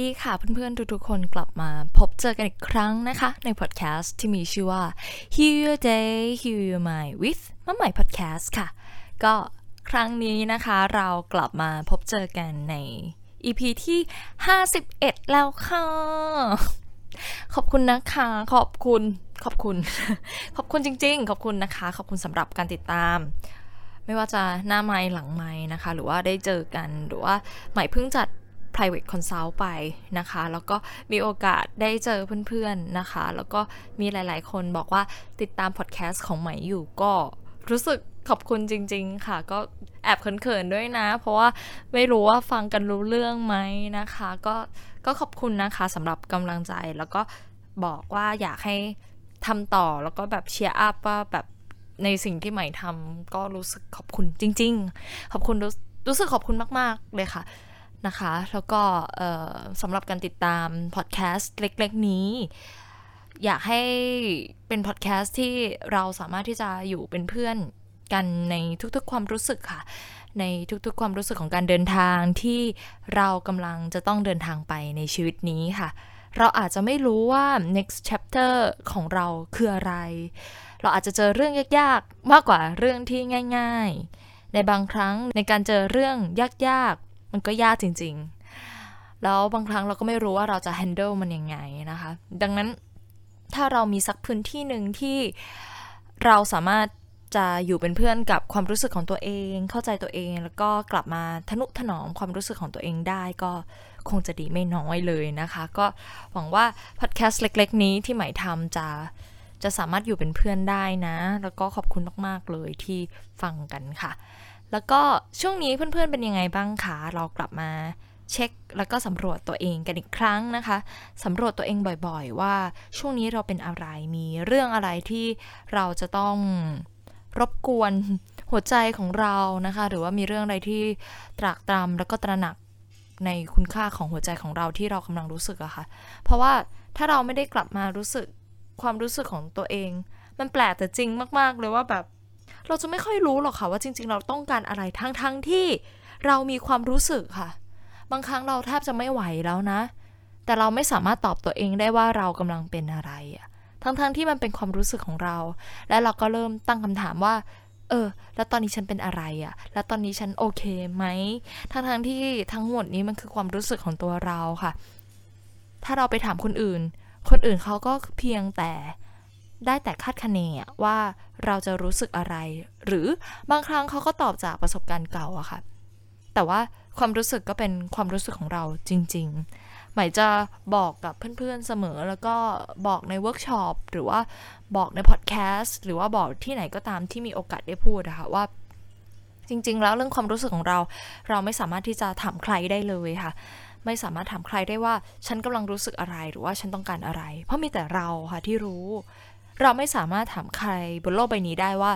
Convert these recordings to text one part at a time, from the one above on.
ดีค่ะเพื่อนๆทุกๆคนกลับมาพบเจอกันอีกครั้งนะคะ ในพอดแคสต์ที่มีชื่อว่า Heal Your Day Heal Your Mind with มะใหม่ Podcast ค่ะ ก็ครั้งนี้นะคะเรากลับมาพบเจอกันใน EP ที่ 51 แล้วค่ะ ขอบคุณนะคะ ขอบคุณ ขอบคุณ ขอบคุณจริง ๆ ขอบคุณนะคะ ขอบคุณสำหรับการติดตามไม่ว่าจะหน้าไม้หลังไม้นะคะ หรือว่าได้เจอกันหรือว่าใหม่เพิ่งจัด private consult ไปนะคะ แล้วก็มีโอกาสได้เจอเพื่อนๆนะคะ แล้วก็มีหลายๆ คนบอกว่าติดตามพอดแคสต์ของใหม่อยู่ก็รู้สึกขอบคุณจริง ๆ ค่ะ ก็แอบเขินๆด้วยนะ เพราะว่าไม่รู้ว่าฟังกันรู้เรื่องไหมนะคะ ก็ก็ขอบคุณนะคะสำหรับกำลังใจแล้วก็บอกว่าอยากให้ทำต่อแล้วก็แบบเชียร์อัพว่าแบบในสิ่งที่ใหม่ทำก็รู้สึกขอบคุณจริง ๆ ขอบคุณรู้รู้สึกขอบคุณมาก ๆ เลยค่ะ นะคะ แล้วก็สำหรับการติดตามพอดแคสต์เล็ก ๆ นี้ อยากให้เป็นพอดแคสต์ที่เราสามารถที่จะอยู่เป็นเพื่อนกันในทุกๆความรู้สึกค่ะ ในทุกๆความรู้สึกของการเดินทางที่เรากำลังจะต้องเดินทางไปในชีวิตนี้ค่ะ เราอาจจะไม่รู้ว่า next chapter ของเราคืออะไร เราอาจจะเจอเรื่องยากๆ มากกว่าเรื่องที่ง่าย ๆ ในบางครั้งในการเจอเรื่องยากๆ มันก็ยากจริง ๆ แล้วบางครั้งเราก็ไม่รู้ว่าเราจะ handle มันยังไงนะคะ ดังนั้นถ้าเรามีสักพื้นที่หนึ่งที่เราสามารถจะอยู่เป็นเพื่อนกับความรู้สึกของตัวเอง เข้าใจตัวเอง แล้วก็กลับมาทนุถนอมความรู้สึกของตัวเองได้ก็คงจะดีไม่น้อยเลยนะคะ ก็หวังว่าพอดแคสต์เล็ก ๆ นี้ที่ใหม่ทำจะจะสามารถอยู่เป็นเพื่อนได้นะ แล้วก็ขอบคุณมาก ๆ เลยที่ฟังกันค่ะ แล้วก็ช่วงนี้เพื่อนๆเป็นยังไงบ้างคะเรากลับมาเช็คแล้วก็สำรวจตัวเองกันอีกครั้งนะคะสำรวจตัวเองบ่อยๆ ว่าช่วงนี้เราเป็นอะไรมีเรื่องอะไรที่เราจะต้องรบกวนหัวใจของเรานะคะ หรือว่ามีเรื่องอะไรที่ตรากตรำแล้วก็ตระหนักในคุณค่าของหัวใจของเราที่เรากำลังรู้สึกอะคะ่ะ เพราะว่าถ้าเราไม่ได้กลับมารู้สึกความรู้สึกของตัวเอง มันแปลกแต่จริงมาก ๆ เลยว่าแบบ เราจะไม่ค่อยรู้หรอกค่ะว่าจริง ๆ เราต้องการอะไรทั้งๆทที่เรามีความรู้สึกค่ะ บางครั้งเราแทบจะไม่ไหวแล้วนะ แต่เราไม่สามารถตอบตัวเองได้ว่าเรากำลังเป็นอะไรอะทั้งๆทที่มันเป็นความรู้สึกของเรา และเราก็เริ่มตั้งคำถามว่า เออ แล้วตอนนี้ฉันเป็นอะไรอะแล้วตอนนี้ฉันโอเคไหม ทั้งๆทที่ทั้งหมดนี้มันคือความรู้สึกของตัวเราค่ะ ถ้าเราไปถามคนอื่น คนอื่นเขาก็เพียงแต่ ได้แต่คาดคะเนว่าเราจะรู้สึกอะไร หรือบางครั้งเขาก็ตอบจากประสบการณ์เก่าอะค่ะ แต่ว่าความรู้สึกก็เป็นความรู้สึกของเราจริง ๆ หมายจะบอกกับเพื่อนๆเสมอแล้วก็บอกในเวิร์กช็อปหรือว่าบอกในพอดแคสต์หรือว่าบอกที่ไหนก็ตามที่มีโอกาสได้พูดนะคะว่าจริง ๆ แล้วเรื่องความรู้สึกของเรา เราไม่สามารถที่จะถามใครได้เลยค่ะ ไม่สามารถถามใครได้ว่า ฉันกำลังรู้สึกอะไรหรือว่าฉันต้องการอะไร เพราะมีแต่เราค่ะที่รู้ เราไม่สามารถถามใครบนโลกใบนี้ได้ว่า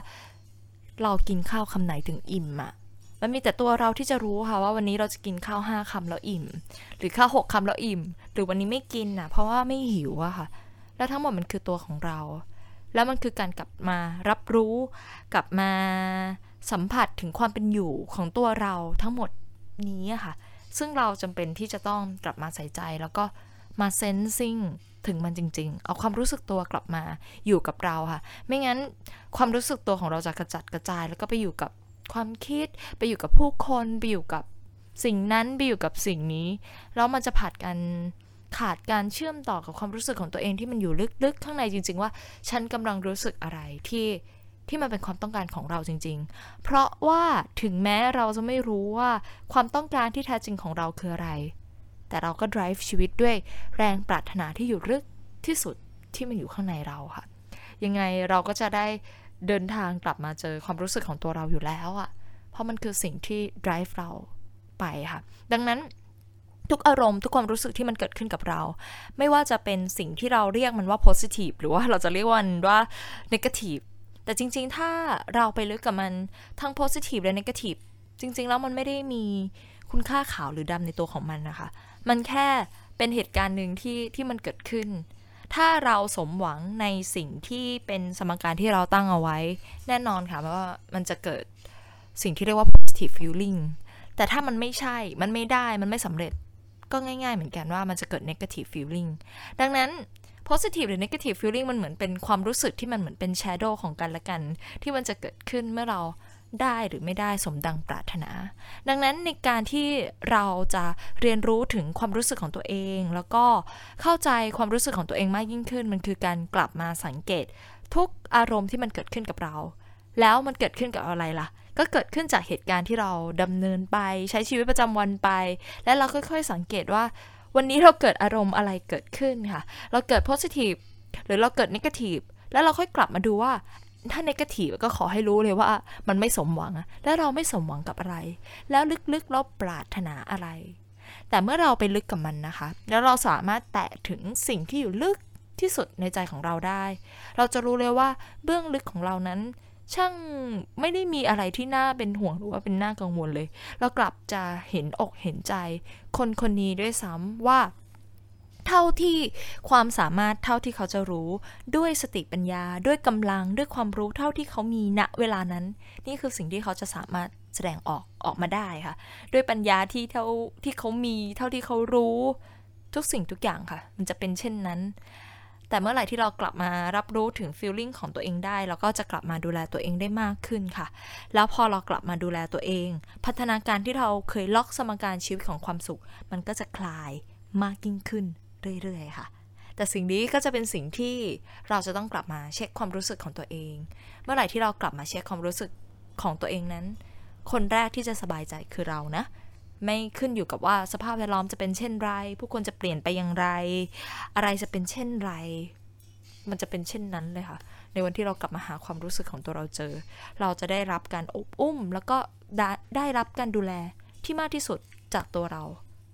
เรากินข้าวคำไหนถึงอิ่มอะมันมีแต่ตัวเราที่จะรู้ค่ะว่าวันนี้เราจะกินข้าวห้าคำแล้วอิ่ม หรือข้าวหกคำแล้วอิ่ม หรือวันนี้ไม่กินนะเพราะว่าไม่หิวอะค่ะ แล้วทั้งหมดมันคือตัวของเรา แล้วมันคือการกลับมารับรู้กลับมาสัมผัสถึงความเป็นอยู่ของตัวเราทั้งหมดนี้ค่ะ ซึ่งเราจำเป็นที่จะต้องกลับมาใส่ใจแล้วก็มาเซนซิ่ง ถึงมันจริง ๆ เอาความรู้สึกตัวกลับมาอยู่กับเราค่ะ ไม่งั้นความรู้สึกตัวของเราจะกระจัดกระจาย แล้วก็ไปอยู่กับความคิด ไปอยู่กับผู้คนไปอยู่กับสิ่งนั้นไปอยู่กับสิ่งนี้แล้วมันจะผัดกันขาดการเชื่อมต่อกับความรู้สึกของตัวเองที่มันอยู่ลึกๆข้างในจริง ๆ ว่าฉันกำลังรู้สึกอะไรที่ที่มันเป็นความต้องการของเราจริง ๆ เพราะว่าถึงแม้เราจะไม่รู้ว่าความต้องการที่แท้จริงของเราคืออะไร แต่เราก็ drive ชีวิตด้วยแรงปรารถนาที่อยู่ลึกที่สุดที่มันอยู่ข้างในเราค่ะ ยังไงเราก็จะได้เดินทางกลับมาเจอความรู้สึกของตัวเราอยู่แล้วอะ่ะ เพราะมันคือสิ่งที่ drive เราไปค่ะ ดังนั้นทุกอารมณ์ทุกความรู้สึกที่มันเกิดขึ้นกับเรา ไม่ว่าจะเป็นสิ่งที่เราเรียกมันว่า positive หรือว่าเราจะเรียกมันว่า negative แต่จริง ๆ ถ้าเราไปลึกกับมันทั้ง positive และ negative จริง ๆ แล้วมันไม่ได้มีคุณค่าขาวหรือดำในตัวของมันนะคะ มันแค่เป็นเหตุการณ์หนึ่งที่ที่มันเกิดขึ้น ถ้าเราสมหวังในสิ่งที่เป็นสมการที่เราตั้งเอาไว้ แน่นอนค่ะว่ามันจะเกิดสิ่งที่เรียกว่า positive feeling แต่ถ้ามันไม่ใช่ มันไม่ได้ มันไม่สำเร็จ ก็ง่าย ๆ เหมือนกันว่ามันจะเกิด negative feeling ดังนั้น positive หรือ negative feeling มันเหมือนเป็นความรู้สึกที่มันเหมือนเป็น shadow ของกันและกัน ที่มันจะเกิดขึ้นเมื่อเรา ได้หรือไม่ได้สมดังปรารถนา ดังนั้นในการที่เราจะเรียนรู้ถึงความรู้สึกของตัวเอง แล้วก็เข้าใจความรู้สึกของตัวเองมากยิ่งขึ้น มันคือการกลับมาสังเกต ทุกอารมณ์ที่มันเกิดขึ้นกับเรา แล้วมันเกิดขึ้นกับอะไรล่ะ ก็เกิดขึ้นจากเหตุการณ์ที่เราดำเนินไปใช้ชีวิตประจำวันไป และเราค่อยๆสังเกตว่า วันนี้เราเกิดอารมณ์อะไรเกิดขึ้นค่ะ เราเกิด positive หรือเราเกิด negative แล้วเราค่อยกลับมาดูว่า ถ้าเนกาทีฟก็ขอให้รู้เลยว่ามันไม่สมหวัง แล้วเราไม่สมหวังกับอะไร แล้วลึกๆเราปรารถนาอะไร แต่เมื่อเราไปลึกกับมันนะคะ แล้วเราสามารถแตะถึงสิ่งที่อยู่ลึกที่สุดในใจของเราได้ เราจะรู้เลยว่าเบื้องลึกของเรานั้น ช่างไม่ได้มีอะไรที่น่าเป็นห่วงหรือว่าเป็นน่ากังวลเลย เรากลับจะเห็นอกเห็นใจ คนคนนี้ด้วยซ้ำว่า เท่าที่ความสามารถเท่าที่เขาจะรู้ด้วยสติปัญญาด้วยกำลังด้วยความรู้เท่าที่เขามีณเวลานั้น นี่คือสิ่งที่เขาจะสามารถแสดงออกออกมาได้ค่ะ ด้วยปัญญาที่เท่าที่เขามี เท่าที่เขารู้ทุกสิ่งทุกอย่างค่ะ มันจะเป็นเช่นนั้น แต่เมื่อไหร่ที่เรากลับมารับรู้ถึงฟีลลิ่งของตัวเองได้เราก็จะกลับมาดูแลตัวเองได้มากขึ้นค่ะ แล้วพอเรากลับมาดูแลตัวเอง พัฒนาการที่เราเคยล็อกสมการชีวิตของความสุข มันก็จะคลายมากยิ่งขึ้น เรื่อยๆค่ะ แต่สิ่งนี้ก็จะเป็นสิ่งที่เราจะต้องกลับมาเช็คความรู้สึกของตัวเอง เมื่อไหร่ที่เรากลับมาเช็คความรู้สึกของตัวเองนั้น คนแรกที่จะสบายใจคือเรานะ ไม่ขึ้นอยู่กับว่าสภาพแวดล้อมจะเป็นเช่นไร ผู้คนจะเปลี่ยนไปอย่างไร อะไรจะเป็นเช่นไร มันจะเป็นเช่นนั้นเลยค่ะ ในวันที่เรากลับมาหาความรู้สึกของตัวเราเจอ เราจะได้รับการอบอุ้ม แล้วก็ได้รับการดูแลที่มากที่สุดจากตัวเรา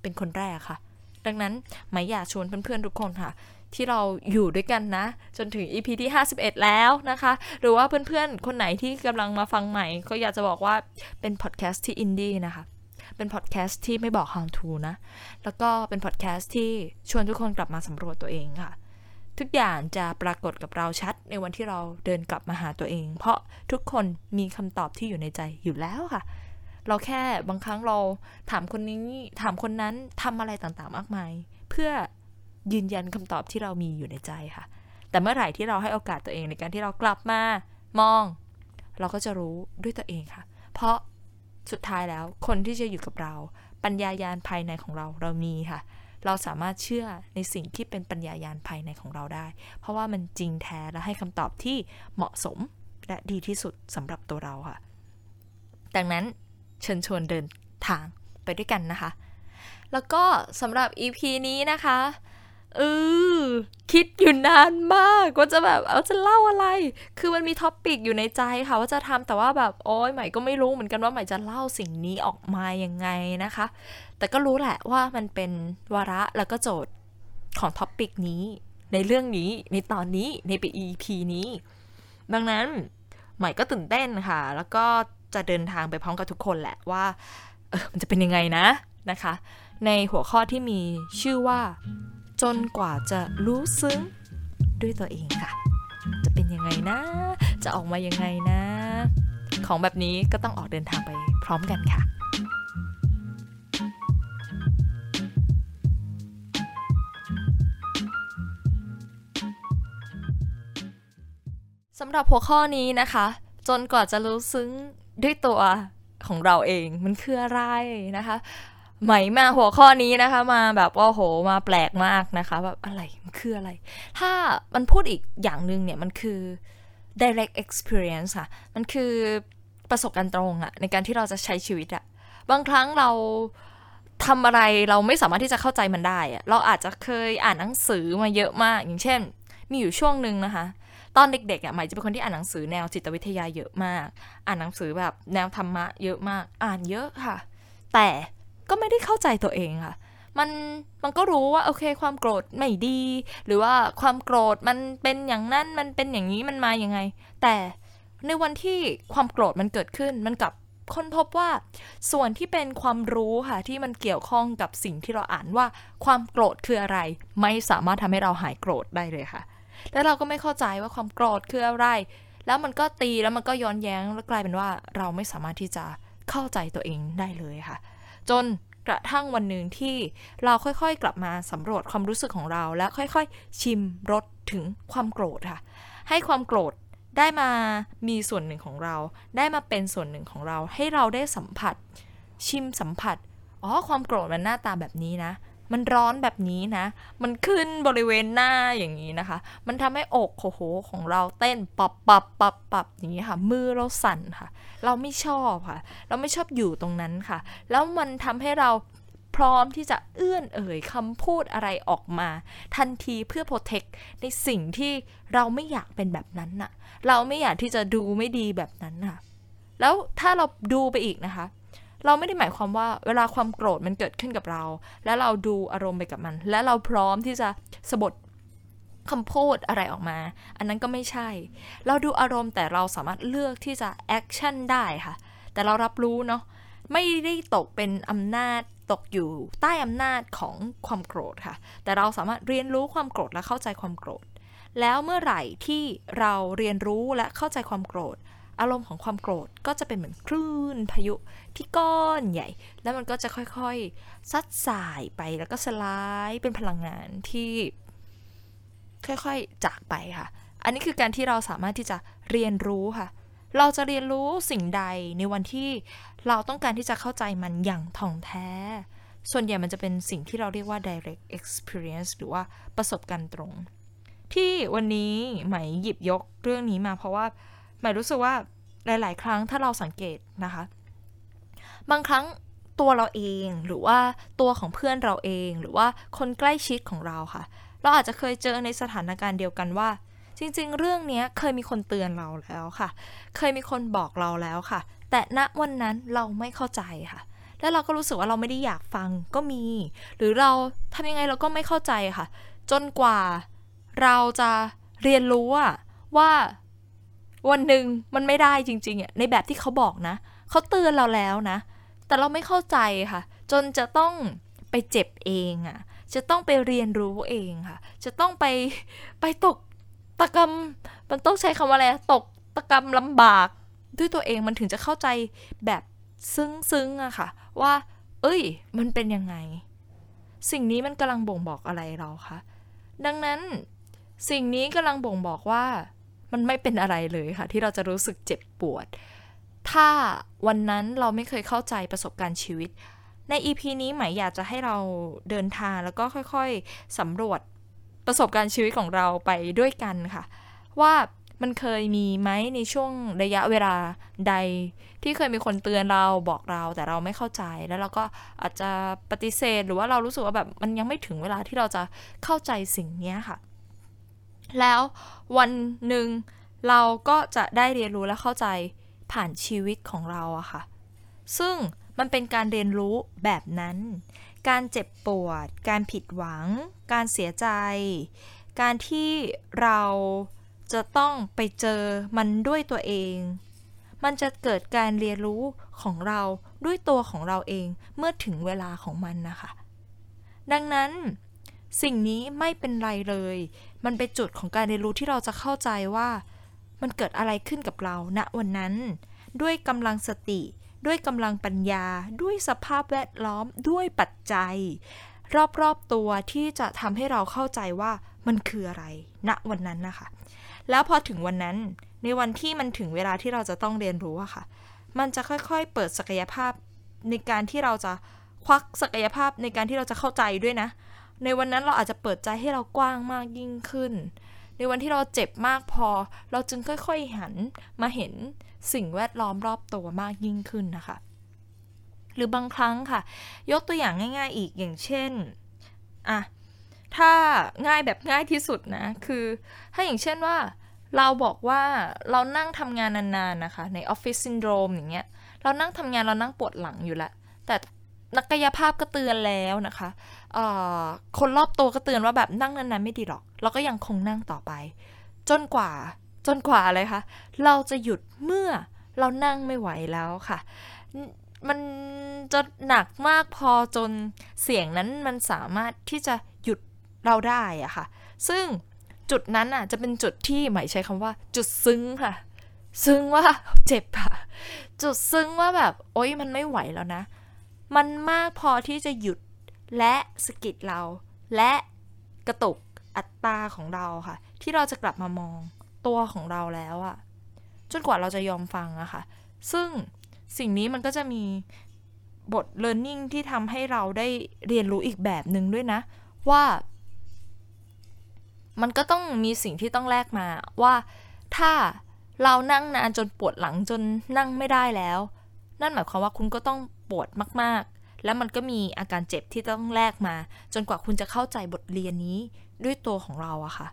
เป็นคนแรกค่ะ ดังนั้นใหม่อยากชวนเพื่อนๆทุกคนค่ะ ที่เราอยู่ด้วยกันนะ จนถึง EP ที่ 51 แล้วนะคะ หรือว่าเพื่อนๆ คนไหนที่กำลังมาฟังใหม่ ก็อยากจะบอกว่าเป็นพอดแคสต์ที่อินดี้นะคะเป็นพอดแคสต์ที่ไม่บอก how to นะ แล้วก็เป็นพอดแคสต์ที่ชวนทุกคนกลับมาสำรวจตัวเองค่ะ ทุกอย่างจะปรากฏกับเราชัดในวันที่เราเดินกลับมาหาตัวเอง เพราะทุกคนมีคำตอบที่อยู่ในใจอยู่แล้วค่ะ เราแค่บางครั้งเราถามคนนี้ถามคนนั้นทำอะไรต่างๆ มากมาย เพื่อยืนยันคำตอบที่เรามีอยู่ในใจค่ะ แต่เมื่อไหร่ที่เราให้โอกาสตัวเองในการที่เรากลับมามอง เราก็จะรู้ด้วยตัวเองค่ะ เพราะสุดท้ายแล้วคนที่จะอยู่กับเรา ปัญญายาณภายในของเราเรามีค่ะ เราสามารถเชื่อในสิ่งที่เป็นปัญญายาณภายในของเราได้ เพราะว่ามันจริงแท้และให้คำตอบที่เหมาะสมและดีที่สุดสำหรับตัวเราค่ะ ดังนั้น เชิญชวนเดินทางไปด้วยกันนะคะ แล้วก็สำหรับ EP นี้นะคะเออคิดอยู่นานมากว่าจะแบบเอาจะเล่าอะไร คือมันมี topic อยู่ในใจค่ะว่าจะทำแต่ว่าแบบโอ้ยใหม่ก็ไม่รู้เหมือนกันว่าใหม่จะเล่าสิ่งนี้ออกมายังไงนะคะ แต่ก็รู้แหละว่ามันเป็นวาระแล้วก็โจทย์ของท็อปปิกนี้ ในเรื่องนี้ในตอนนี้ในปี EP นี้ ดังนั้นใหม่ก็ตื่นเต้นค่ะ แล้วก็ จะเดินทางไปพร้อมกับทุกคนแหละว่าเออมันจะเป็นยังไงนะนะคะ ในหัวข้อที่มีชื่อว่า จนกว่าจะรู้ซึ้งด้วยตัวเองค่ะ จะเป็นยังไงนะ จะออกมายังไงนะ ของแบบนี้ก็ต้องออกเดินทางไปพร้อมกันค่ะสำหรับหัวข้อนี้นะคะ จนกว่าจะรู้ซึ้ง ด้วยตัวของเราเองมันคืออะไรนะคะไหมมาหัวข้อนี้นะคะ มาแบบว่าโหมาแปลกมากนะคะแบบอะไรมันคืออะไร ถ้ามันพูดอีกอย่างหนึ่งเนี่ยมันคือ direct experience ค่ะ มันคือประสบการณ์ตรงอะในการที่เราจะใช้ชีวิตอะบางครั้งเราทำอะไรเราไม่สามารถที่จะเข้าใจมันได้อะเราอาจจะเคยอ่านหนังสือมาเยอะมาก อย่างเช่น มีอยู่ช่วงหนึ่งนะคะ ตอนเด็กๆอะใหม่จะเป็นคนที่อ่านหนังสือแนวจิตวิทยาเยอะมาก อ่านหนังสือแบบแนวธรรมะเยอะมาก อ่านเยอะค่ะ แต่ก็ไม่ได้เข้าใจตัวเองค่ะ มันมันก็รู้ว่าโอเค ความโกรธไม่ดี หรือว่าความโกรธมันเป็นอย่างนั้นมันเป็นอย่างนี้มันมาอย่างไง แต่ในวันที่ความโกรธมันเกิดขึ้นมันกลับค้นพบว่าส่วนที่เป็นความรู้ค่ะที่มันเกี่ยวข้องกับสิ่งที่เราอ่านว่า ความโกรธคืออะไร ไม่สามารถทำให้เราหายโกรธได้เลยค่ะ แล้วเราก็ไม่เข้าใจว่าความโกรธคืออะไร แล้วมันก็ตีแล้วมันก็ย้อนแย้งแล้วกลายเป็นว่าเราไม่สามารถที่จะเข้าใจตัวเองได้เลยค่ะ จนกระทั่งวันหนึ่งที่เราค่อยๆ กลับมาสำรวจความรู้สึกของเรา และค่อยๆ ชิมรสถึงความโกรธค่ะ ให้ความโกรธได้มามีส่วนหนึ่งของเรา ได้มาเป็นส่วนหนึ่งของเรา ให้เราได้สัมผัส ชิมสัมผัสอ๋อความโกรธมันหน้าตาแบบนี้นะ มันร้อนแบบนี้นะ มันขึ้นบริเวณหน้าอย่างนี้นะคะ มันทำให้อกโโหของเราเต้นปับปับปับปับอย่างนี้ค่ะ มือเราสั่นค่ะ เราไม่ชอบค่ะ เราไม่ชอบอยู่ตรงนั้นค่ะ แล้วมันทำให้เราพร้อมที่จะเอื้อนเอ่ยคำพูดอะไรออกมา ทันทีเพื่อโปรเทคในสิ่งที่เราไม่อยากเป็นแบบนั้นน่ะ เราไม่อยากที่จะดูไม่ดีแบบนั้นน่ะ แล้วถ้าเราดูไปอีกนะคะ เราไม่ได้หมายความว่าเวลาความโกรธมันเกิดขึ้นกับเรา แล้วเราดูอารมณ์ไปกับมัน และเราพร้อมที่จะสะบดคำพูดอะไรออกมา อันนั้นก็ไม่ใช่ เราดูอารมณ์แต่เราสามารถเลือกที่จะแอคชั่นได้ค่ะ แต่เรารับรู้เนาะไม่ได้ตกเป็นอำนาจตกอยู่ใต้อำนาจของความโกรธค่ะ แต่เราสามารถเรียนรู้ความโกรธและเข้าใจความโกรธ แล้วเมื่อไหร่ที่เราเรียนรู้และเข้าใจความโกรธ อารมณ์ของความโกรธก็จะเป็นเหมือนคลื่นพายุที่ก้อนใหญ่ แล้วมันก็จะค่อยๆ ซัดสายไปแล้วก็สลายเป็นพลังงานที่ ค่อยๆ จากไปค่ะ อันนี้คือการที่เราสามารถที่จะเรียนรู้ค่ะ เราจะเรียนรู้สิ่งใดในวันที่เราต้องการที่จะเข้าใจมันอย่างท่องแท้ ส่วนใหญ่มันจะเป็นสิ่งที่เราเรียกว่า direct experience หรือว่าประสบการณ์ตรง ที่วันนี้ใหมหยิบยกเรื่องนี้มาเพราะว่า หม่รู้สึกว่าหลาย ๆ ครั้งถ้าเราสังเกตนะคะ บางครั้งตัวเราเองหรือว่าตัวของเพื่อนเราเอง หรือว่าคนใกล้ชิดของเราค่ะ เราอาจจะเคยเจอในสถานการณ์เดียวกันว่า จริง ๆ เรื่องนี้เคยมีคนเตือนเราแล้วค่ะ เคยมีคนบอกเราแล้วค่ะ แต่ณวันนั้นเราไม่เข้าใจค่ะแล้วเราก็รู้สึกว่าเราไม่ได้อยากฟังก็มี หรือเราทำยังไงเราก็ไม่เข้าใจค่ะ จนกว่าเราจะเรียนรู้ว่า วันหนึ่งมันไม่ได้จริงๆอะในแบบที่เขาบอกนะเขาเตือนเราแล้วนะ แต่เราไม่เข้าใจค่ะ จนจะต้องไปเจ็บเองอะ จะต้องไปเรียนรู้เองค่ะ จะต้องไปไปตกตะกรรมมันต้องใช้คำว่าอะไรตกตะกรรมลำบากด้วยตัวเองมันถึงจะเข้าใจแบบซึ้งๆอะค่ะ ว่า เอ้ย มันเป็นยังไง สิ่งนี้มันกำลังบ่งบอกอะไรเราคะดังนั้นสิ่งนี้กำลังบ่งบอกว่า มันไม่เป็นอะไรเลยค่ะ ที่เราจะรู้สึกเจ็บปวด ถ้าวันนั้นเราไม่เคยเข้าใจประสบการณ์ชีวิต ใน EP นี้หมายอยากจะให้เราเดินทางแล้วก็ค่อยๆสำรวจประสบการณ์ชีวิตของเราไปด้วยกันค่ะ ว่ามันเคยมีไหมในช่วงระยะเวลาใดที่เคยมีคนเตือนเราบอกเราแต่เราไม่เข้าใจแล้วเราก็อาจจะปฏิเสธหรือว่าเรารู้สึกว่าแบบมันยังไม่ถึงเวลาที่เราจะเข้าใจสิ่งนี้ค่ะ แล้ววันหนึ่งเราก็จะได้เรียนรู้และเข้าใจผ่านชีวิตของเราอะค่ะ ซึ่งมันเป็นการเรียนรู้แบบนั้น การเจ็บปวด การผิดหวัง การเสียใจ การที่เราจะต้องไปเจอมันด้วยตัวเอง มันจะเกิดการเรียนรู้ของเราด้วยตัวของเราเองเมื่อถึงเวลาของมันนะคะ ดังนั้น สิ่งนี้ไม่เป็นไรเลย มันเป็นจุดของการเรียนรู้ที่เราจะเข้าใจว่า มันเกิดอะไรขึ้นกับเราณวันนั้น ด้วยกำลังสติ ด้วยกำลังปัญญา ด้วยสภาพแวดล้อม ด้วยปัจจัย รอบๆตัวที่จะทำให้เราเข้าใจว่ามันคืออะไรณวันนั้นนะคะ แล้วพอถึงวันนั้น ในวันที่มันถึงเวลาที่เราจะต้องเรียนรู้อะค่ะ มันจะค่อยๆ เปิดศักยภาพในการที่เราจะควักศักยภาพในการที่เราจะเข้าใจด้วยนะ ในวันนั้นเราอาจจะเปิดใจให้เรากว้างมากยิ่งขึ้น ในวันที่เราเจ็บมากพอ เราจึงค่อยๆหันมาเห็นสิ่งแวดล้อมรอบตัวมากยิ่งขึ้นนะคะ หรือบางครั้งค่ะ ยกตัวอย่างง่าย ๆ อีกอย่างเช่นอะถ้าง่ายแบบง่ายที่สุดนะ คือ ถ้าอย่างเช่นว่า เราบอกว่าเรานั่งทำงานนานๆนะคะ ในออฟฟิศซินโดรมอย่างเงี้ย เรานั่งทำงานเรานั่งปวดหลังอยู่ล้วแต่นักกายภาพก็เตือนแล้วนะคะ คนรอบตัวก็เตือนว่าแบบนั่งนานๆไม่ดีหรอก เราก็ยังคงนั่งต่อไป จนกว่าจนกว่าอะไรคะเราจะหยุดเมื่อเรานั่งไม่ไหวแล้วค่ะ มันจะหนักมากพอจนเสียงนั้นมันสามารถที่จะหยุดเราได้อะค่ะ ซึ่งจุดนั้นอะจะเป็นจุดที่หมายใช้คำว่า จุดซึ้งค่ะ ซึ้งว่าเจ็บค่ะ จุดซึ้งว่าแบบ โอ๊ยมันไม่ไหวแล้วนะ มันมากพอที่จะหยุด และสกิดเรา และกระตุกอัตตาของเราค่ะ ที่เราจะกลับมามองตัวของเราแล้วอะจนกว่าเราจะยอมฟังอะค่ะ ซึ่งสิ่งนี้มันก็จะมีบท learning ที่ทำให้เราได้เรียนรู้อีกแบบหนึ่งด้วยนะ ว่า มันก็ต้องมีสิ่งที่ต้องแลกมาว่าถ้าเรานั่งนานจนปวดหลังจนนั่งไม่ได้แล้ว นั่นหมายความว่าคุณก็ต้องปวดมาก แล้วมันก็มีอาการเจ็บที่ต้องแลกมา จนกว่าคุณจะเข้าใจบทเรียนนี้ด้วยตัวของเราอะค่ะ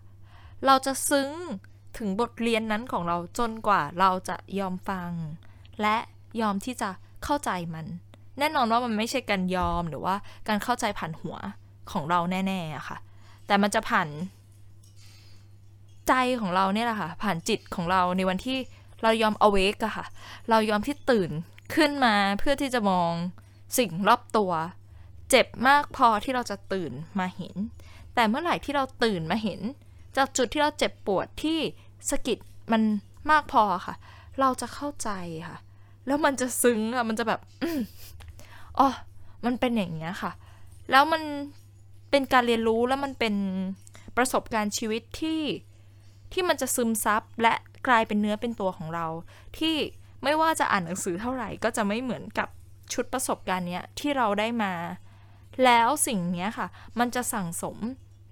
เราจะซึ้งถึงบทเรียนนั้นของเราจนกว่าเราจะยอมฟัง และยอมที่จะเข้าใจมัน แน่นอนว่ามันไม่ใช่การยอมหรือว่าการเข้าใจผ่านหัวของเราแน่ๆอะค่ะ แต่มันจะผ่านใจของเราเนี่ยแหละค่ะ ผ่านจิตของเราในวันที่เรายอม awake อะค่ะ เรายอมที่ตื่นขึ้นมาเพื่อที่จะมอง สิ่งรอบตัว เจ็บมากพอที่เราจะตื่นมาเห็น แต่เมื่อไหร่ที่เราตื่นมาเห็น จากจุดที่เราเจ็บปวดที่สกิดมันมากพอค่ะ เราจะเข้าใจค่ะ แล้วมันจะซึ้งอะมันจะแบบอ๋อมันเป็นอย่างเงี้ยค่ะ แล้วมันเป็นการเรียนรู้แล้วมันเป็นประสบการณ์ชีวิตที่ที่มันจะซึมซับและกลายเป็นเนื้อเป็นตัวของเรา ที่ไม่ว่าจะอ่านหนังสือเท่าไหร่ก็จะไม่เหมือนกับ ชุดประสบการณ์เนี้ยที่เราได้มา แล้วสิ่งนี้ค่ะ มันจะสั่งสม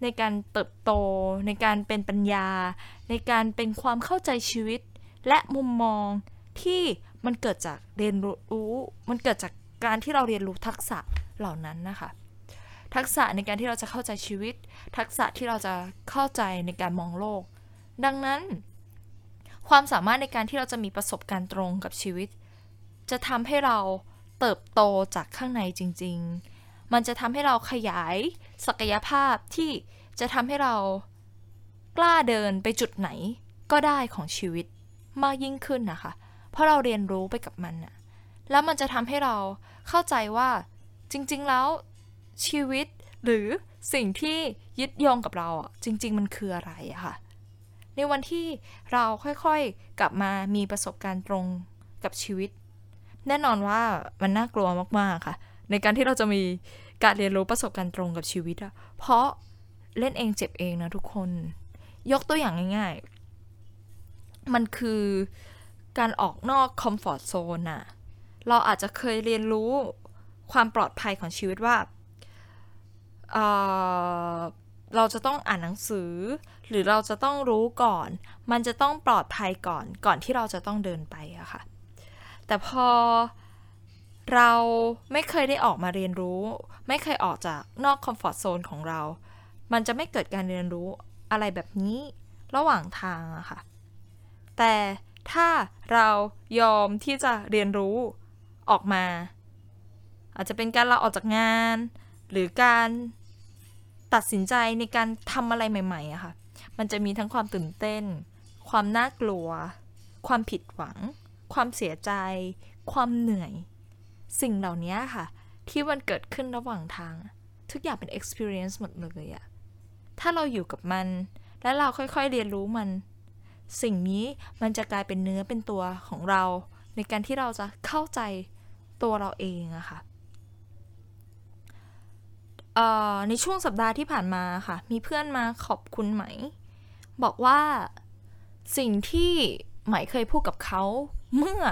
ในการเติบโต ในการเป็นปัญญา ในการเป็นความเข้าใจชีวิต และมุมมองที่มันเกิดจากเรียนรู้ มันเกิดจากการที่เราเรียนรู้ทักษะเหล่านั้นนะคะ ทักษะในการที่เราจะเข้าใจชีวิต ทักษะที่เราจะเข้าใจในการมองโลก ดังนั้น ความสามารถในการที่เราจะมีประสบการณ์ตรงกับชีวิต จะทำให้เรา เติบโตจากข้างในจริง ๆ มันจะทำให้เราขยายศักยภาพที่จะทำให้เรากล้าเดินไปจุดไหนก็ได้ของชีวิตมากยิ่งขึ้นนะคะ เพราะเราเรียนรู้ไปกับมันอะแล้วมันจะทำให้เราเข้าใจว่าจริง ๆ แล้วชีวิตหรือสิ่งที่ยึดโยงกับเราอะจริง ๆ มันคืออะไรอะค่ะ ในวันที่เราค่อยๆกลับมามีประสบการณ์ตรงกับชีวิต แน่นอนว่ามันน่ากลัวมากๆค่ะ ในการที่เราจะมีการเรียนรู้ประสบการณ์ตรงกับชีวิตอะเพราะเล่นเองเจ็บเองนะทุกคน ยกตัวอย่างง่ายๆ มันคือการออกนอกคอมฟอร์ทโซนอะเราอาจจะเคยเรียนรู้ความปลอดภัยของชีวิตว่าเเราจะต้องอ่านหนังสือ หรือเราจะต้องรู้ก่อน มันจะต้องปลอดภัยก่อนก่อนที่เราจะต้องเดินไปอะค่ะ แต่พอเราไม่เคยได้ออกมาเรียนรู้ ไม่เคยออกจากนอกคอมฟอร์ทโซนของเรา มันจะไม่เกิดการเรียนรู้อะไรแบบนี้ระหว่างทางอะค่ะ แต่ถ้าเรายอมที่จะเรียนรู้ออกมา อาจจะเป็นการลาออกจากงาน หรือการตัดสินใจในการทำอะไรใหม่ๆอะค่ะ มันจะมีทั้งความตื่นเต้น ความน่ากลัว ความผิดหวัง ความเสียใจ ความเหนื่อย สิ่งเหล่านี้ค่ะ ที่มันเกิดขึ้นระหว่างทาง ทุกอย่างเป็น experience หมดเลยอะถ้าเราอยู่กับมัน และเราค่อยๆเรียนรู้มัน สิ่งนี้มันจะกลายเป็นเนื้อเป็นตัวของเรา ในการที่เราจะเข้าใจตัวเราเองอะค่ะในช่วงสัปดาห์ที่ผ่านมาค่ะ มีเพื่อนมาขอบคุณไหม บอกว่าสิ่งที่ไหมเคยพูดกับเขา เมื่อ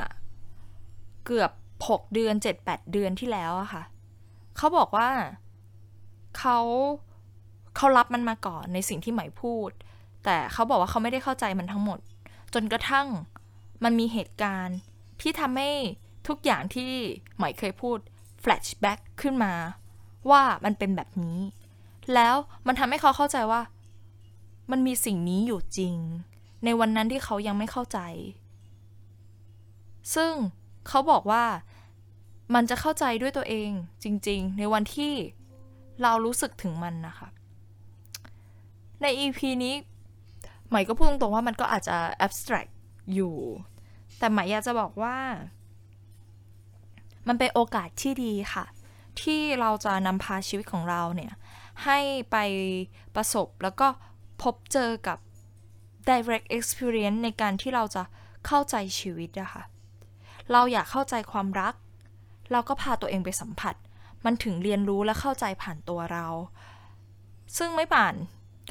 เกือบ 6 เดือน 7-8 เดือนที่แล้วอะค่ะ เขาบอกว่าเขาเขารับมันมาก่อนในสิ่งที่ไหมพูด แต่เขาบอกว่าเขาไม่ได้เข้าใจมันทั้งหมด จนกระทั่งมันมีเหตุการณ์ที่ทำให้ทุกอย่างที่ไหมเคยพูดแฟลชแบ็กขึ้นมา ว่ามันเป็นแบบนี้ แล้วมันทำให้เขาเข้าใจว่า มันมีสิ่งนี้อยู่จริง ในวันนั้นที่เขายังไม่เข้าใจ ซึ่งเขาบอกว่ามันจะเข้าใจด้วยตัวเองจริง ๆ ในวันที่เรารู้สึกถึงมันนะคะ ใน EP นี้ใหมายก็พูดตรงๆว่ามันก็อาจจะ abstract อยู่ แต่หมายอยากจะบอกว่า มันเป็นโอกาสที่ดีค่ะ ที่เราจะนำพาชีวิตของเราเนี่ย ให้ไปประสบแล้วก็พบเจอกับ direct experience ในการที่เราจะเข้าใจชีวิตอะค่ะ เราอยากเข้าใจความรัก เราก็พาตัวเองไปสัมผัส มันถึงเรียนรู้และเข้าใจผ่านตัวเรา ซึ่งไม่ผ่าน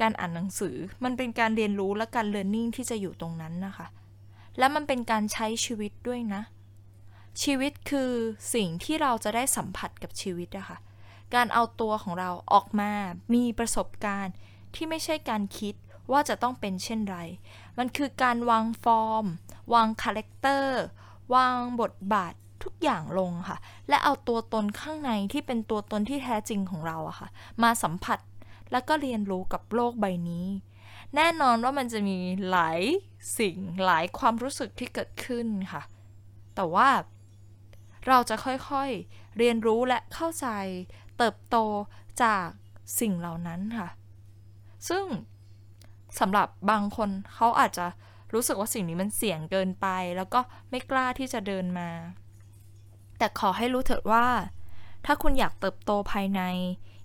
การอ่านหนังสือ มันเป็นการเรียนรู้และการ learning ที่จะอยู่ตรงนั้นนะคะ และมันเป็นการใช้ชีวิตด้วยนะ ชีวิตคือสิ่งที่เราจะได้สัมผัสกับชีวิตอะคะ่ะการเอาตัวของเราออกมา มีประสบการณ์ที่ไม่ใช่การคิดว่าจะต้องเป็นเช่นไร มันคือการวางฟอร์ม วางคาแรคเตอร์ วางบทบาททุกอย่างลงค่ะ และเอาตัวตนข้างในที่เป็นตัวตนที่แท้จริงของเราอะค่ะ มาสัมผัสแล้วก็เรียนรู้กับโลกใบนี้ แน่นอนว่ามันจะมีหลายสิ่งหลายความรู้สึกที่เกิดขึ้นค่ะ แต่ว่าเราจะค่อยๆเรียนรู้และเข้าใจเติบโตจากสิ่งเหล่านั้นค่ะ ซึ่งสำหรับบางคนเขาอาจจะ รู้สึกว่าสิ่งนี้มันเสี่ยงเกินไป แล้วก็ไม่กล้าที่จะเดินมา แต่ขอให้รู้เถิดว่า ถ้าคุณอยากเติบโตภายใน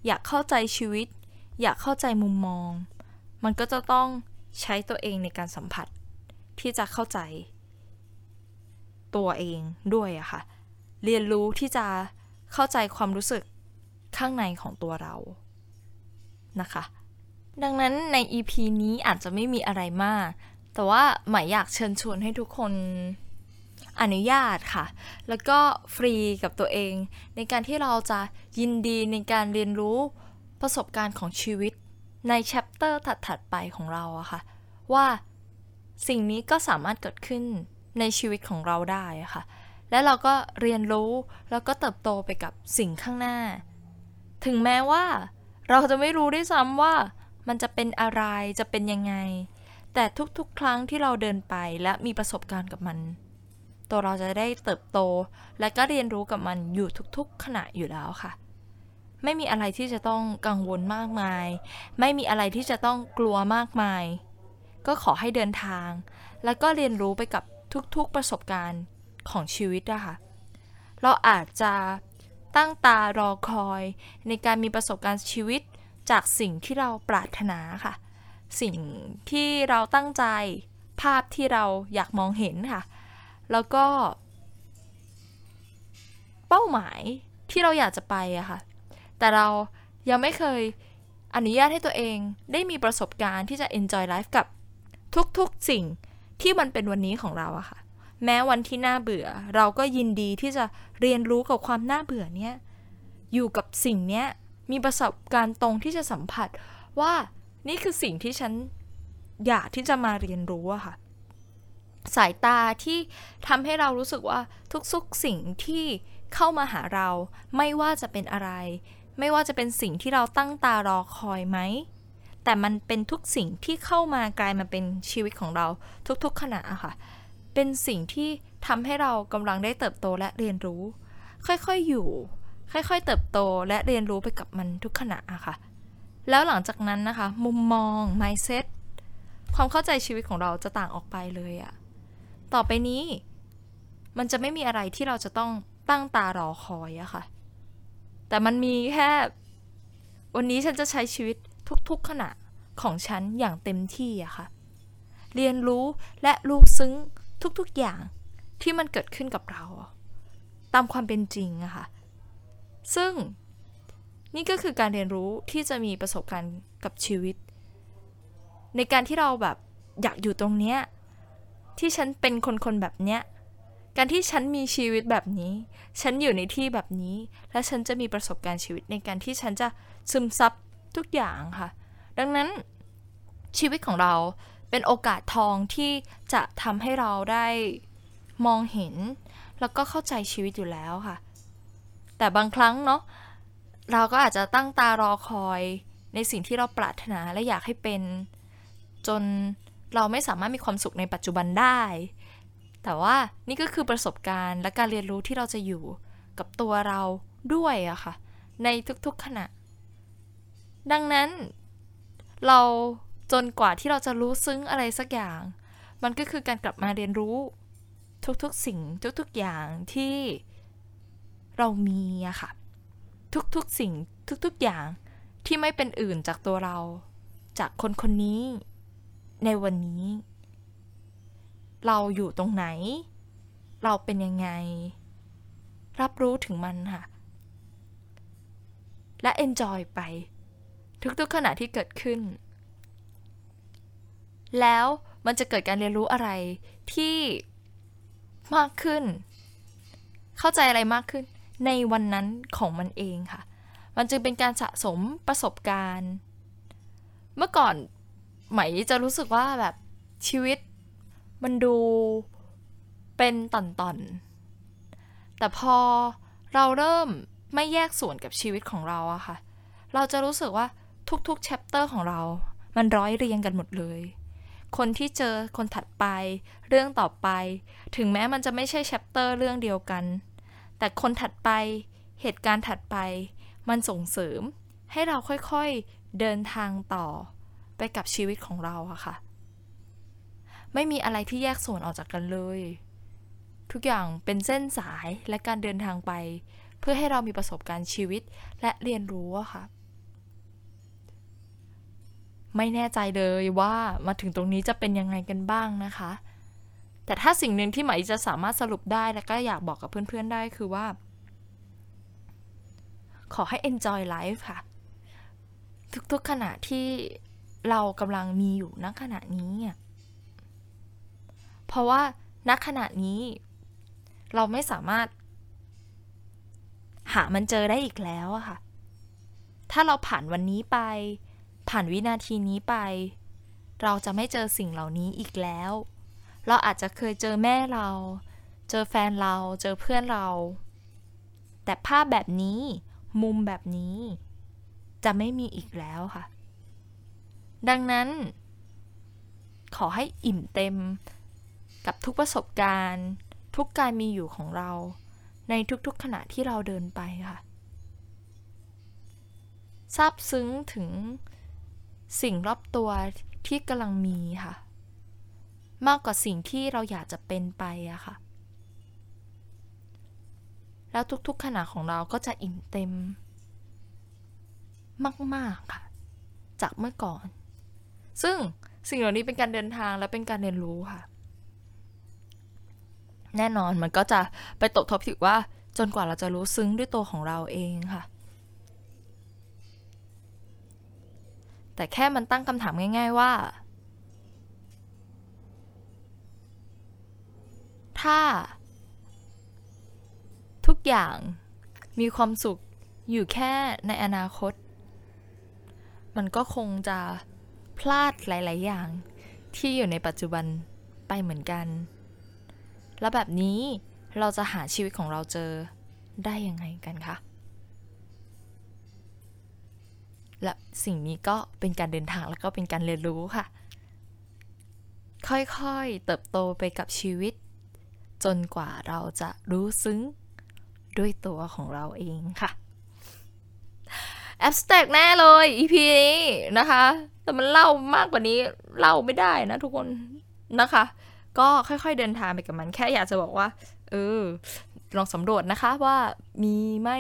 อยากเข้าใจชีวิต อยากเข้าใจมุมมอง มันก็จะต้องใช้ตัวเองในการสัมผัส ที่จะเข้าใจ ตัวเองด้วยอะค่ะ เรียนรู้ที่จะเข้าใจความรู้สึกข้างในของตัวเรานะคะ ดังนั้นใน EP นี้อาจจะไม่มีอะไรมาก แต่ว่าหมายอยากเชิญชวนให้ทุกคนอนุญาตค่ะ แล้วก็ฟรีกับตัวเอง ในการที่เราจะยินดีในการเรียนรู้ประสบการณ์ของชีวิตในแชปเตอร์ถัดๆไปของเราอะค่ะ ว่าสิ่งนี้ก็สามารถเกิดขึ้นในชีวิตของเราได้ค่ะ และเราก็เรียนรู้แล้วก็เติบโตไปกับสิ่งข้างหน้า ถึงแม้ว่าเราจะไม่รู้ด้วยซ้ำว่ามันจะเป็นอะไรจะเป็นยังไง แต่ทุกๆ ครั้งที่เราเดินไปและมีประสบการณ์กับมัน ตัวเราจะได้เติบโต และก็เรียนรู้กับมันอยู่ทุกๆ ขณะอยู่แล้วค่ะ ไม่มีอะไรที่จะต้องกังวลมากมาย ไม่มีอะไรที่จะต้องกลัวมากมาย ก็ขอให้เดินทาง แล้วก็เรียนรู้ไปกับทุกๆ ประสบการณ์ของชีวิตอะคะ เราอาจจะตั้งตารอคอยในการมีประสบการณ์ชีวิตจากสิ่งที่เราปรารถนาค่ะ สิ่งที่เราตั้งใจภาพที่เราอยากมองเห็นค่ะ แล้วก็ เป้าหมายที่เราอยากจะไปอะค่ะ แต่เรายังไม่เคยอนุญาตให้ตัวเองได้มีประสบการณ์ที่จะ enjoy life กับทุกๆสิ่งที่มันเป็นวันนี้ของเราอะค่ะ แม้วันที่น่าเบื่อ เราก็ยินดีที่จะเรียนรู้กับความน่าเบื่อเนี้ยอยู่กับสิ่งเนี้ยมีประสบการณ์ตรงที่จะสัมผัสว่า นี่คือสิ่งที่ฉันอยากที่จะมาเรียนรู้อะค่ะ สายตาที่ทำให้เรารู้สึกว่าทุกๆสิ่งที่เข้ามาหาเรา ไม่ว่าจะเป็นอะไร ไม่ว่าจะเป็นสิ่งที่เราตั้งตารอคอยไหม แต่มันเป็นทุกสิ่งที่เข้ามากลายมาเป็นชีวิตของเราทุกๆขณะอะค่ะ เป็นสิ่งที่ทำให้เรากำลังได้เติบโตและเรียนรู้ ค่อยๆอยู่ ค่อยๆเติบโตและเรียนรู้ไปกับมันทุกขณะอะค่ะ แล้วหลังจากนั้นนะคะ มุมมอง mindset ความเข้าใจชีวิตของเราจะต่างออกไปเลยอะต่อไปนี้ มันจะไม่มีอะไรที่เราจะต้องตั้งตารอคอยอะค่ะ แต่มันมีแค่ วันนี้ฉันจะใช้ชีวิตทุกๆขณะของฉันอย่างเต็มที่อะค่ะ เรียนรู้และรู้ซึ้งทุกๆอย่างที่มันเกิดขึ้นกับเรา ตามความเป็นจริงอะค่ะ ซึ่ง นี่ก็คือการเรียนรู้ที่จะมีประสบการณ์กับชีวิต ในการที่เราแบบอยากอยู่ตรงเนี้ยที่ฉันเป็นคนคนแบบเนี้ยการที่ฉันมีชีวิตแบบนี้ ฉันอยู่ในที่แบบนี้ และฉันจะมีประสบการณ์ชีวิตในการที่ฉันจะซึมซับทุกอย่างค่ะ ดังนั้นชีวิตของเราเป็นโอกาสทองที่จะทำให้เราได้มองเห็น แล้วก็เข้าใจชีวิตอยู่แล้วค่ะ แต่บางครั้งเนาะ เราก็อาจจะตั้งตารอคอยในสิ่งที่เราปรารถนาและอยากให้เป็น จนเราไม่สามารถมีความสุขในปัจจุบันได้ แต่ว่านี่ก็คือประสบการณ์และการเรียนรู้ที่เราจะอยู่กับตัวเราด้วยอะค่ะ ในทุกๆขณะ ดังนั้น เราจนกว่าที่เราจะรู้ซึ้งอะไรสักอย่าง มันก็คือการกลับมาเรียนรู้ทุกๆสิ่งทุกๆอย่างที่เรามีอะค่ะ ทุกๆสิ่งทุกๆอย่างที่ไม่เป็นอื่นจากตัวเรา จากคนคนนี้ ในวันนี้ เราอยู่ตรงไหน เราเป็นยังไง รับรู้ถึงมันค่ะ และ enjoy ไป ทุกๆขณะที่เกิดขึ้น แล้วมันจะเกิดการเรียนรู้อะไรที่มากขึ้น เข้าใจอะไรมากขึ้น ในวันนั้นของมันเองค่ะ มันจึงเป็นการสะสมประสบการณ์ เมื่อก่อนไหมจะรู้สึกว่าแบบชีวิตมันดูเป็นตอนๆ แต่พอเราเริ่มไม่แยกส่วนกับชีวิตของเราอะค่ะ เราจะรู้สึกว่าทุกๆแชปเตอร์ของเรา มันร้อยเรียงกันหมดเลย คนที่เจอคนถัดไป เรื่องต่อไป ถึงแม้มันจะไม่ใช่แชปเตอร์เรื่องเดียวกัน แต่คนถัดไปเหตุการณ์ถัดไป มันส่งเสริมให้เราค่อยๆเดินทางต่อไปกับชีวิตของเราอะค่ะ ไม่มีอะไรที่แยกส่วนออกจากกันเลย ทุกอย่างเป็นเส้นสายและการเดินทางไป เพื่อให้เรามีประสบการณ์ชีวิตและเรียนรู้อะค่ะ ไม่แน่ใจเลยว่ามาถึงตรงนี้จะเป็นยังไงกันบ้างนะคะ แต่ถ้าสิ่งหนึ่งที่ไหมจะสามารถสรุปได้และก็อยากบอกกับเพื่อนๆได้คือว่า ขอให้ enjoy life ค่ะ ทุกๆขณะที่เรากำลังมีอยู่ณขณะนี้ เพราะว่าณขณะนี้ เราไม่สามารถ หามันเจอได้อีกแล้วอะค่ะ ถ้าเราผ่านวันนี้ไป ผ่านวินาทีนี้ไป เราจะไม่เจอสิ่งเหล่านี้อีกแล้ว เราอาจจะเคยเจอแม่เรา เจอแฟนเรา เจอเพื่อนเรา แต่ภาพแบบนี้ มุมแบบนี้ จะไม่มีอีกแล้วค่ะ ดังนั้น ขอให้อิ่มเต็มกับทุกประสบการณ์ ทุกการมีอยู่ของเรา ในทุกๆขณะที่เราเดินไปค่ะซาบซึ้งถึงสิ่งรอบตัวที่กำลังมีค่ะ มากกว่าสิ่งที่เราอยากจะเป็นไปอะค่ะ แล้วทุกๆขณะของเราก็จะอิ่มเต็ม มากๆค่ะ จากเมื่อก่อน ซึ่งสิ่งเหล่านี้เป็นการเดินทางและเป็นการเรียนรู้ค่ะ แน่นอนมันก็จะไปตกทบถึงว่าจนกว่าเราจะรู้ซึ้งด้วยตัวของเราเองค่ะ แต่แค่มันตั้งคำถามง่าย ๆว่า ถ้า ทุกอย่างมีความสุขอยู่แค่ในอนาคต มันก็คงจะพลาดหลาย ๆ อย่างที่อยู่ในปัจจุบันไปเหมือนกัน แล้วแบบนี้เราจะหาชีวิตของเราเจอได้ยังไงกันคะ และสิ่งนี้ก็เป็นการเดินทางแล้วก็เป็นการเรียนรู้ค่ะ ค่อย ๆ เติบโตไปกับชีวิต จนกว่าเราจะรู้ซึ้งด้วยตัวของเราเองค่ะแอบสแต็กแน่เลย EP นี้นะคะ แต่มันเล่ามากกว่านี้เล่าไม่ได้นะทุกคนนะคะ ก็ค่อยๆเดินทางไปกับมัน แค่อยากจะบอกว่า เออ ลองสำรวจนะคะว่ามีไม่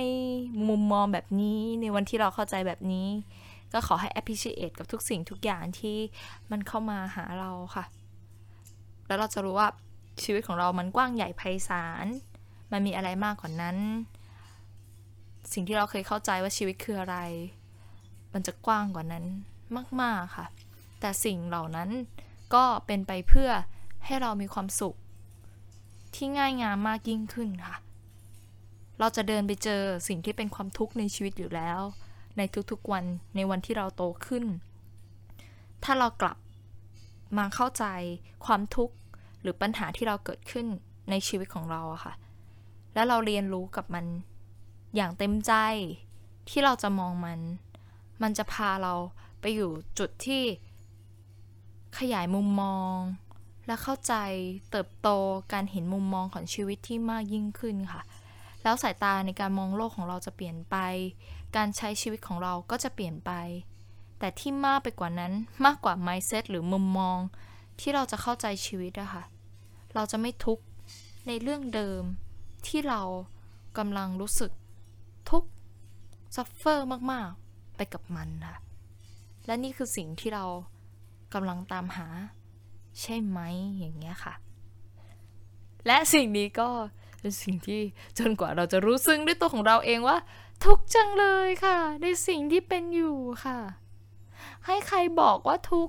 มุมมองแบบนี้ในวันที่เราเข้าใจแบบนี้ ก็ขอให้ appreciate กับทุกสิ่งทุกอย่างที่มันเข้ามาหาเราค่ะ แล้วเราจะรู้ว่า ชีวิตของเรามันกว้างใหญ่ไพศาล มันมีอะไรมากกว่านั้น สิ่งที่เราเคยเข้าใจว่าชีวิตคืออะไร มันจะกว้างกว่านั้นมาก ๆ ค่ะ แต่สิ่งเหล่านั้นก็เป็นไปเพื่อให้เรามีความสุข ที่ง่ายงามมากยิ่งขึ้นค่ะ เราจะเดินไปเจอสิ่งที่เป็นความทุกข์ในชีวิตอยู่แล้ว ในทุกๆวันในวันที่เราโตขึ้น ถ้าเรากลับมาเข้าใจความทุกข์ หรือปัญหาที่เราเกิดขึ้นในชีวิตของเราอะค่ะ แล้วเราเรียนรู้กับมันอย่างเต็มใจที่เราจะมองมัน มันจะพาเราไปอยู่จุดที่ขยายมุมมอง และเข้าใจเติบโตการเห็นมุมมองของชีวิตที่มากยิ่งขึ้นค่ะ แล้วสายตาในการมองโลกของเราจะเปลี่ยนไป การใช้ชีวิตของเราก็จะเปลี่ยนไป แต่ที่มากไปกว่านั้นมากกว่า mindset หรือมุมมองที่เราจะเข้าใจชีวิตอะค่ะ เราจะไม่ทุกข์ในเรื่องเดิมที่เรากำลังรู้สึกทุกข์ suffer มากๆ ไปกับมันค่ะ และนี่คือสิ่งที่เรากำลังตามหา ใช่ไหมอย่างเงี้ยค่ะ และสิ่งนี้ก็เป็นสิ่งที่จนกว่าเราจะรู้ซึ้งด้วยตัวของเราเองว่า ทุกจังเลยค่ะ ในสิ่งที่เป็นอยู่ค่ะ ให้ใครบอกว่าทุก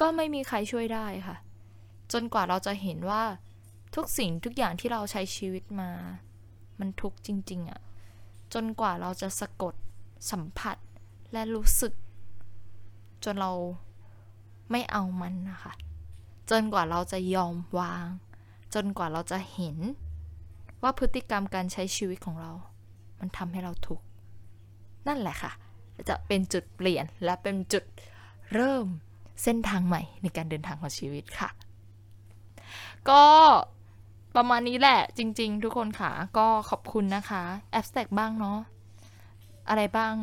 ก็ไม่มีใครช่วยได้ค่ะ จนกว่าเราจะเห็นว่าทุกสิ่งทุกอย่างที่เราใช้ชีวิตมา มันทุกจริง ๆอะ่ะ จนกว่าเราจะสะกดสัมผัสและรู้สึก จนเราไม่เอามันนะคะ จนกว่าเราจะยอมวาง จนกว่าเราจะเห็น ว่าพฤติกรรมการใช้ชีวิตของเรา มันทำให้เราทุกข์นั่นแหละค่ะ จะเป็นจุดเปลี่ยนและเป็นจุดเริ่มเส้นทางใหม่ในการเดินทางของชีวิตค่ะ ก็ประมาณนี้แหละจริง ๆ ทุกคนค่ะ ก็ขอบคุณนะคะแอปสแต็กบ้างเนาะอะไรบ้าง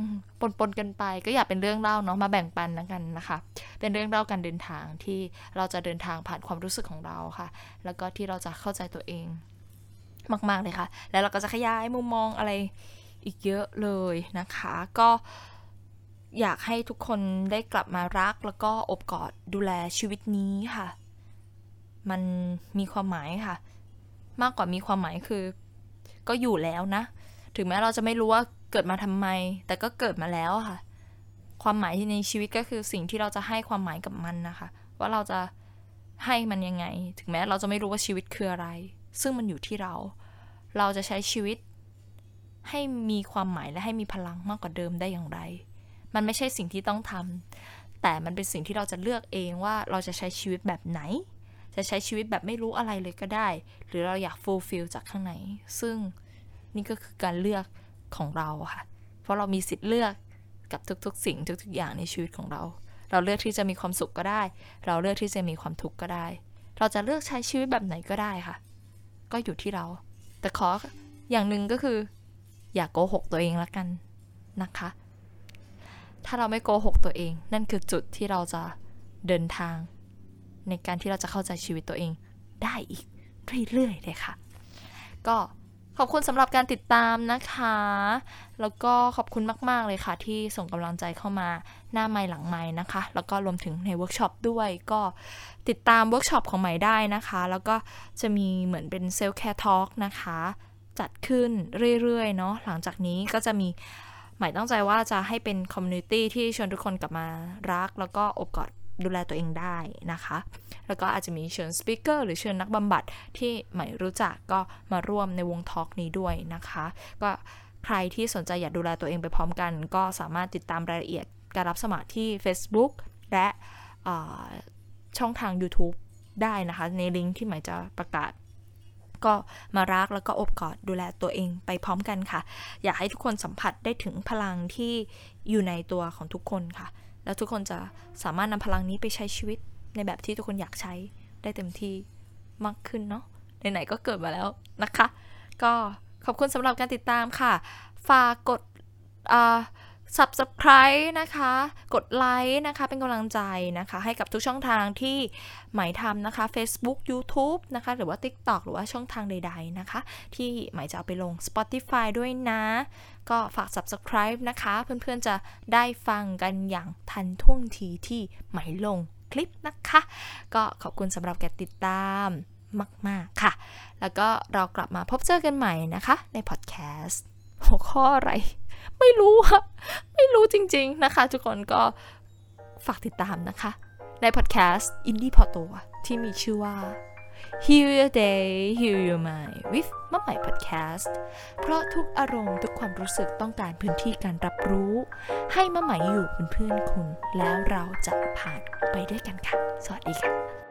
ปนๆกันไป ก็อยากเป็นเรื่องเล่าเนาะมาแบ่งปันกันนะคะ เป็นเรื่องเล่าการเดินทางที่เราจะเดินทางผ่านความรู้สึกของเราค่ะ แล้วก็ที่เราจะเข้าใจตัวเองมาก ๆ เลยค่ะ แล้วเราก็จะขยายมุมมองอะไรอีกเยอะเลยนะคะ ก็อยากให้ทุกคนได้กลับมารัก แล้วก็อบกอดดูแลชีวิตนี้ค่ะ มันมีความหมายค่ะ มากกว่ามีความหมายคือ ก็อยู่แล้วนะ ถึงแม้เราจะไม่รู้ว่าเกิดมาทำไม แต่ก็เกิดมาแล้วค่ะ ความหมายในชีวิตก็คือสิ่งที่เราจะให้ความหมายกับมันนะคะ ว่าเราจะให้มันยังไง ถึงแม้เราจะไม่รู้ว่าชีวิตคืออะไร ซึ่งมันอยู่ที่เรา เราจะใช้ชีวิต ให้มีความหมายและให้มีพลังมากกว่าเดิมได้อย่างไร มันไม่ใช่สิ่งที่ต้องทำแต่มันเป็นสิ่งที่เราจะเลือกเองว่าเราจะใช้ชีวิตแบบไหน จะใช้ชีวิตแบบไม่รู้อะไรเลยก็ได้ หรือเราอยากฟูลฟิลจากข้างใน ซึ่งนี่ก็คือการเลือกของเราค่ะ เพราะเรามีสิทธิ์เลือกกับทุกๆ สิ่งทุกๆอย่างในชีวิตของเรา เราเลือกที่จะมีความสุขก็ได้ เราเลือกที่จะมีความทุกข์ก็ได้ เราจะเลือกใช้ชีวิตแบบไหนก็ได้ค่ะ ก็อยู่ที่เรา แต่ขออย่างหนึ่งก็คือ อย่ากโกหกตัวเองละกันนะคะ ถ้าเราไม่โกหกตัวเอง นั่นคือจุดที่เราจะเดินทาง ในการที่เราจะเข้าใจชีวิตตัวเองได้อีกเรื่อยๆเลยค่ะ ก็ขอบคุณสำหรับการติดตามนะคะ แล้วก็ขอบคุณมาก ๆ เลยค่ะ ที่ส่งกำลังใจเข้ามาหน้าไมค์หลังไมค์นะคะ แล้วก็รวมถึงในเวิร์กช็อปด้วยก็ติดตามเวิร์กช็อปของใหม่ได้นะคะ แล้วก็จะมีเหมือนเป็น self-care talk นะคะ จัดขึ้นเรื่อย ๆ เนาะหลังจากนี้ก็จะมีใหม่ตั้งใจว่าจะให้เป็น community ที่ชวนทุกคนกลับมารัก แล้วก็โอบกอด ดูแลตัวเองได้นะคะ แล้วก็อาจจะมีเชิญ speaker หรือเชิญนักบำบัดที่ใหม่รู้จักก็มาร่วมในวง talk นี้ด้วยนะคะ ก็ใครที่สนใจอยากดูแลตัวเองไปพร้อมกัน ก็สามารถติดตามรายละเอียดการรับสมัครที่ Facebook และช่องทาง YouTube ได้นะคะ ในลิงก์ที่ใหม่จะประกาศ ก็มารักแล้วก็อบกอดดูแลตัวเองไปพร้อมกันค่ะ อยากให้ทุกคนสัมผัสได้ถึงพลังที่อยู่ในตัวของทุกคนค่ะ แล้วทุกคนจะสามารถนำพลังนี้ไปใช้ชีวิตในแบบที่ทุกคนอยากใช้ได้เต็มที่มากขึ้นเนาะไหนๆก็เกิดมาแล้วนะคะ ก็ขอบคุณสำหรับการติดตามค่ะ ฝากกดอ่า subscribe นะคะ กดไลค์นะคะ เป็นกำลังใจนะคะ ให้กับทุกช่องทางที่หมายทำนะคะ Facebook YouTube นะคะ หรือว่า TikTok หรือว่าช่องทางใด ๆ นะคะ ที่หมายจะเอาไปลง Spotify ด้วยนะ ก็ฝาก subscribe นะคะ เพื่อนๆจะได้ฟังกันอย่างทันท่วงทีที่หมายลงคลิปนะคะ ก็ขอบคุณสำหรับการติดตามมาก ๆ ค่ะ แล้วก็เรากลับมาพบเจอกันใหม่นะคะในพอดแคสต์ หัวข้ออะไร ไม่รู้อะไม่รู้จริง ๆนะคะ ทุกคนก็ฝากติดตามนะคะ ในพอดแคสต์ Indie p o t o ที่มีชื่อว่า Heal Your Day Heal Your Mind with มะใหม่ Podcast เพราะทุกอารมณ์ทุกความรู้สึกต้องการพื้นที่การรับรู้ ให้มะใหม่อยู่เป็นเพื่อนคุณ แล้วเราจะผ่านไปด้วยกันค่ะ สวัสดีค่ะ